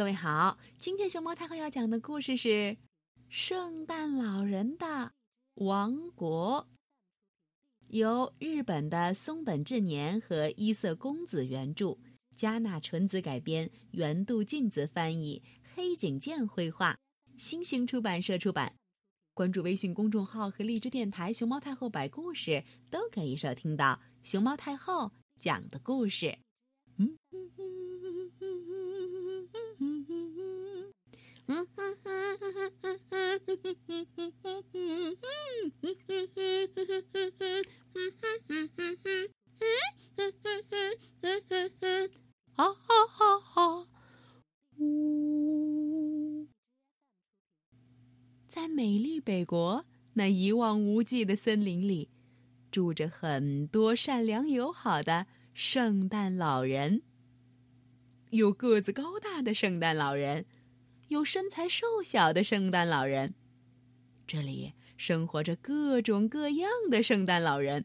各位好，今天熊猫太后要讲的故事是《圣诞老人的王国》，由日本的松本治年和伊色公子原著，加纳纯子改编，原度镜子翻译，黑井健绘画，新兴出版社出版。关注微信公众号和荔枝电台“熊猫太后”摆故事，都可以收听到熊猫太后讲的故事。嗯。啊哈哈哈！呜，在美丽北国那一望无际的森林里，住着很多善良友好的圣诞老人。有个子高大的圣诞老人，有身材瘦小的圣诞老人。这里生活着各种各样的圣诞老人，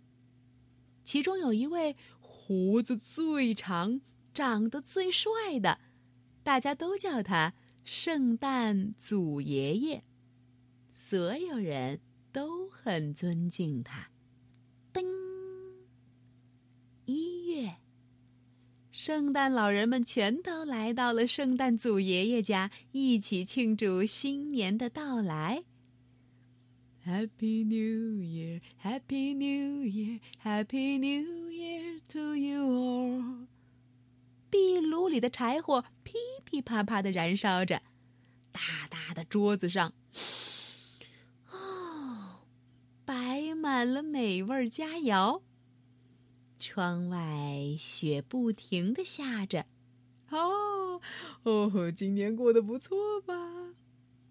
其中有一位胡子最长、长得最帅的，大家都叫他圣诞祖爷爷，所有人都很尊敬他。叮，一月。圣诞老人们全都来到了圣诞祖爷爷家，一起庆祝新年的到来。Happy New Year, Happy New Year, Happy New Year to you all。壁炉里的柴火噼噼啪啪的燃烧着，大大的桌子上，哦，摆满了美味佳肴。窗外雪不停的下着，哦哦，今年过得不错吧？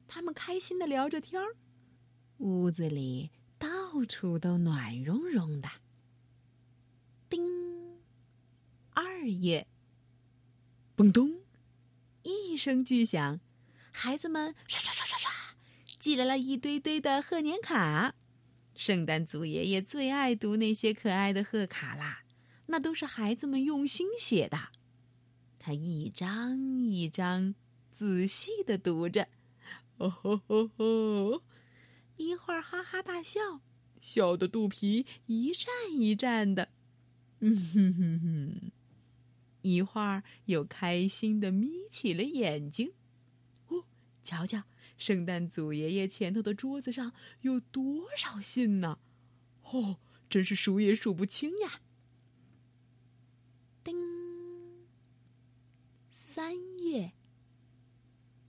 他们开心的聊着天儿，屋子里到处都暖融融的。叮，二月，嘣咚，一声巨响，孩子们刷刷刷刷刷，寄来了一堆堆的贺年卡。圣诞祖爷爷最爱读那些可爱的贺卡啦，那都是孩子们用心写的。他一张一张仔细的读着，哦吼吼吼，一会儿哈哈大笑，笑得肚皮一颤一颤的，嗯哼哼哼，一会儿又开心的眯起了眼睛。哦，瞧瞧。圣诞祖爷爷前头的桌子上有多少信呢？哦，真是数也数不清呀！叮，三月，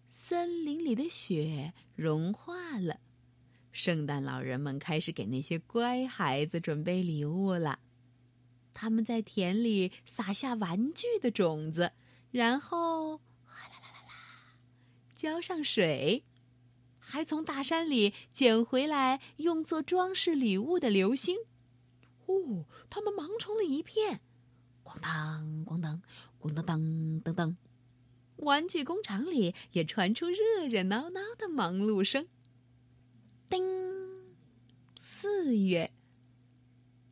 森林里的雪融化了，圣诞老人们开始给那些乖孩子准备礼物了。他们在田里撒下玩具的种子，然后哗啦啦啦啦，浇上水。还从大山里捡回来用作装饰礼物的流星，哦，他们忙成了一片，咣当咣当，咣当当当当，玩具工厂里也传出热热闹闹的忙碌声。叮，四月，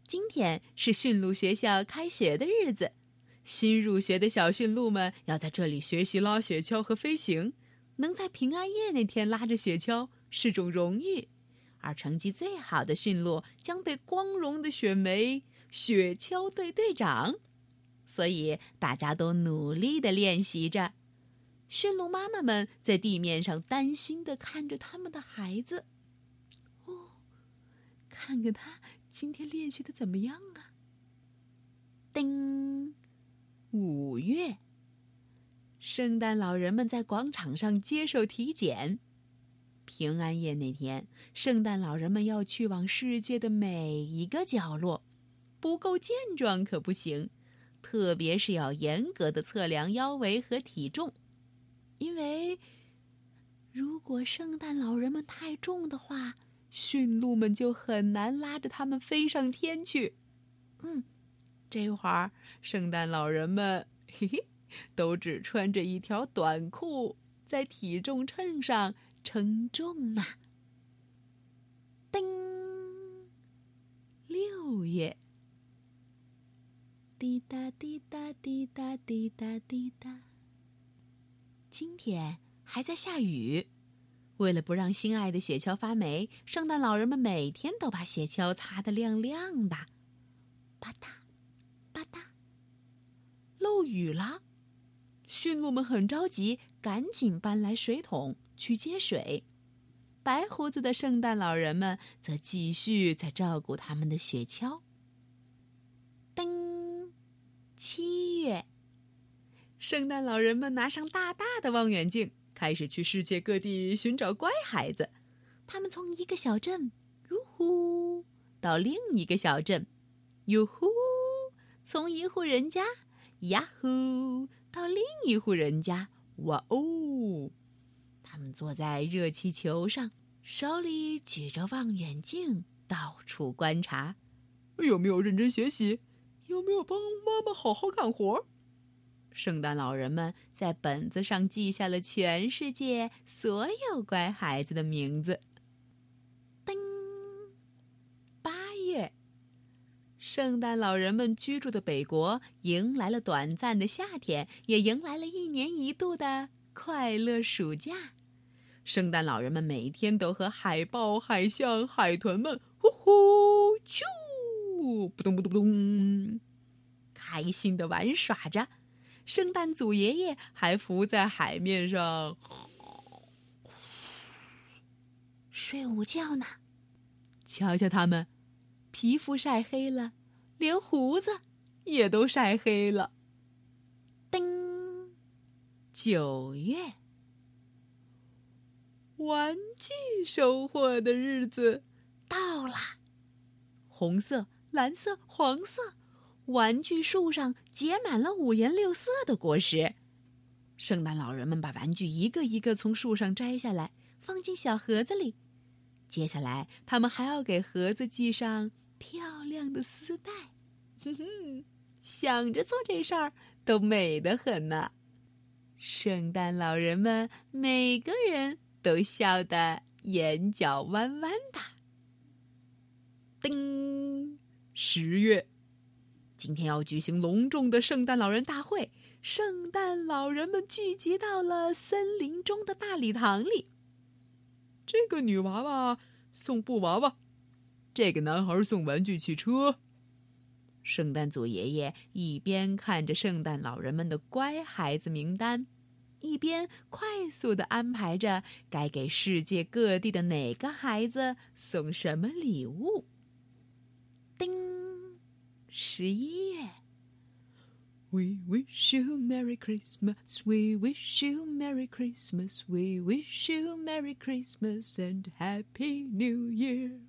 今天是驯鹿学校开学的日子，新入学的小驯鹿们要在这里学习拉雪橇和飞行。能在平安夜那天拉着雪橇是种荣誉，而成绩最好的驯鹿将被光荣的选为雪橇队队长。所以大家都努力的练习着。驯鹿妈妈们在地面上担心的看着他们的孩子。哦，看看他今天练习的怎么样啊？叮，五月。圣诞老人们在广场上接受体检。平安夜那天，圣诞老人们要去往世界的每一个角落，不够健壮可不行，特别是要严格的测量腰围和体重，因为如果圣诞老人们太重的话，驯鹿们就很难拉着他们飞上天去。嗯，这会儿圣诞老人们，嘿嘿。都只穿着一条短裤，在体重秤上称重呢。叮，六月，滴答滴答滴答滴答滴答，今天还在下雨。为了不让心爱的雪橇发霉，圣诞老人们每天都把雪橇擦得亮亮的。吧嗒，吧嗒，漏雨了。驯鹿们很着急，赶紧搬来水桶去接水。白胡子的圣诞老人们则继续在照顾他们的雪橇。噔，七月，圣诞老人们拿上大大的望远镜。开始去世界各地寻找乖孩子，他们从一个小镇“哟呼”到另一个小镇“哟呼”，从一户人家“呀呼”到另一户人家“哇哦”。他们坐在热气球上，手里举着望远镜，到处观察，有没有认真学习，有没有帮妈妈好好干活。圣诞老人们在本子上记下了全世界所有乖孩子的名字。噔，八月，圣诞老人们居住的北国迎来了短暂的夏天，也迎来了一年一度的快乐暑假。圣诞老人们每天都和海豹、海象、海豚们呼呼啾，扑通扑通扑通，开心的玩耍着。圣诞祖爷爷还浮在海面上 睡午觉呢。瞧瞧他们，皮肤晒黑了，连胡子也都晒黑了。叮，九月，玩具收获的日子到了。红色、蓝色、黄色。玩具树上结满了五颜六色的果实，圣诞老人们把玩具一个一个从树上摘下来，放进小盒子里。接下来，他们还要给盒子系上漂亮的丝带。哼哼，想着做这事儿都美得很呢。圣诞老人们每个人都笑得眼角弯弯的。叮，十月。今天要举行隆重的圣诞老人大会，圣诞老人们聚集到了森林中的大礼堂里。这个女娃娃送布娃娃，这个男孩送玩具汽车。圣诞祖爷爷一边看着圣诞老人们的乖孩子名单，一边快速的安排着该给世界各地的哪个孩子送什么礼物。叮。十一月，We wish you Merry Christmas, We wish you Merry Christmas, We wish you Merry Christmas and Happy New Year。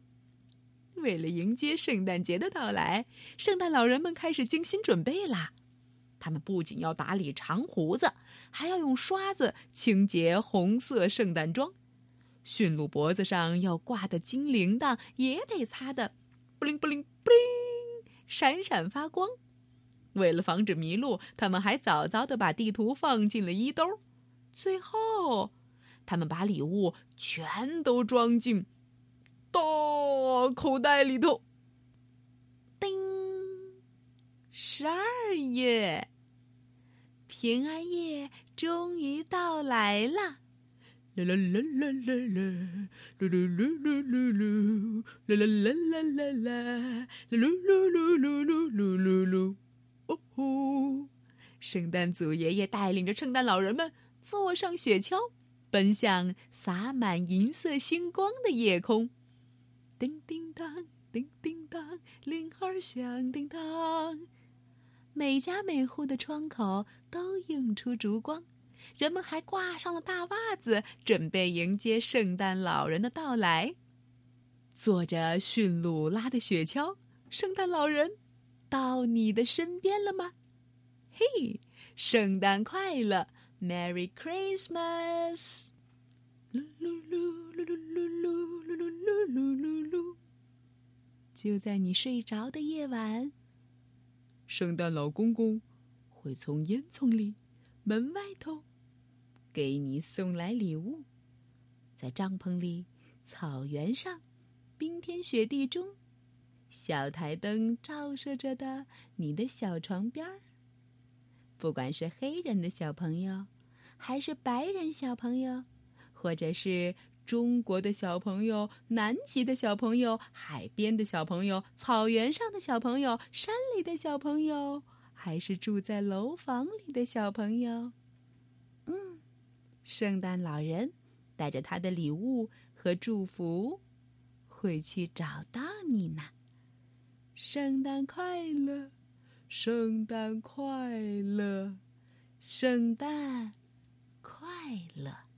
为了迎接圣诞节的到来，圣诞老人们开始精心准备啦。他们不仅要打理长胡子，还要用刷子清洁红色圣诞装。驯鹿脖子上要挂的金铃铛也得擦的不灵不灵布灵。闪闪发光。为了防止迷路，他们还早早的把地图放进了衣兜。最后，他们把礼物全都装进大口袋里头。叮！十二月，平安夜终于到来了。啦啦啦啦啦啦，噜噜噜噜噜噜，啦啦啦啦啦啦，噜噜噜噜噜噜噜噜，哦吼！圣诞祖爷爷带领着圣诞老人们坐上雪橇，奔向洒满银色星光的夜空。叮叮当，叮叮当，铃儿响叮当，每家每户的窗口都映出烛光。人们还挂上了大袜子，准备迎接圣诞老人的到来。坐着驯鹿拉的雪橇，圣诞老人到你的身边了吗？嘿，圣诞快乐，Merry Christmas！噜噜噜噜噜噜噜噜噜噜噜噜。就在你睡着的夜晚，圣诞老公公会从烟囱里、门外头。给你送来礼物，在帐篷里、草原上、冰天雪地中，小台灯照射着的你的小床边儿。不管是黑人的小朋友，还是白人小朋友，或者是中国的小朋友、南极的小朋友、海边的小朋友、草原上的小朋友、山里的小朋友，还是住在楼房里的小朋友？嗯，圣诞老人带着他的礼物和祝福，会去找到你呢。圣诞快乐，圣诞快乐，圣诞快乐。